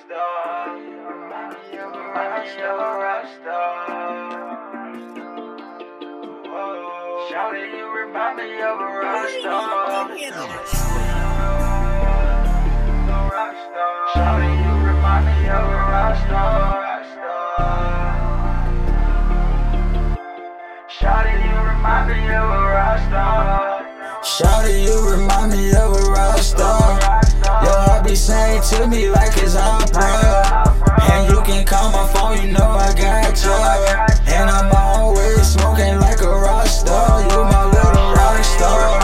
star. You remind me a rock star, rock star. Whoa. Shawty, you remind me of a rock star. Rock star. Shawty, you remind me of a rock star, rock star. Shawty, you remind me of a rock star. Shawty, you remind me of Saying to me like it's opera. And you can call my phone, you know I got you. And I'm always smoking like a rock star. You my little rock star.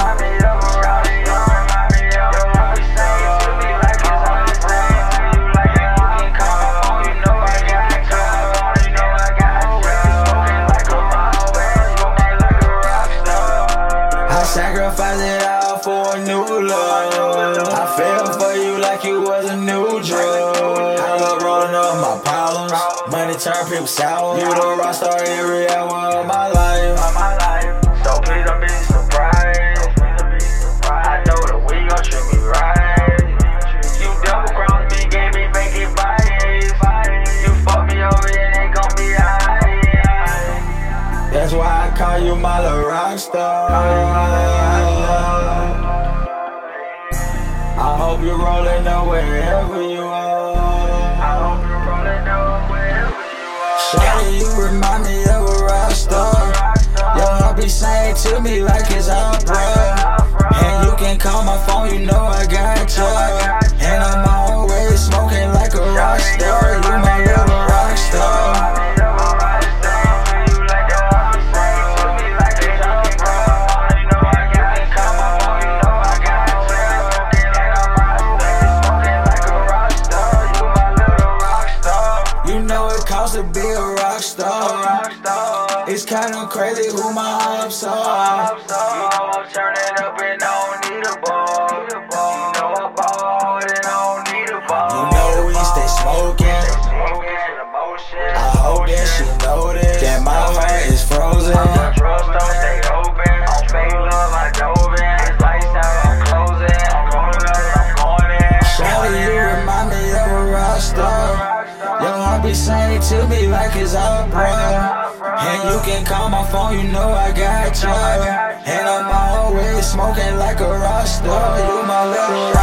I sacrifice it all for a new love. I fell for you like you was a new drug. I love rolling up my problems. Money turn people sour. You the rock star every hour of my life. of my life. So please don't be surprised. I know that we gon' treat me right. You double me, gave me fake advice. You fuck me over, it ain't gon' be high. That's why I call you my little rock star. Hope you're rolling up wherever you are. I hope you're rolling up wherever you are. Shawty, you remind me of a rock star. Yo, I be saying to me like it's opera. And you can call my phone, you know I got you. And I'm to be a rock star. It's kinda crazy who my ups are. I be saying to me like it's opera. And you can call my phone, you know I got you. And I'm always smoking like a rock star. You my little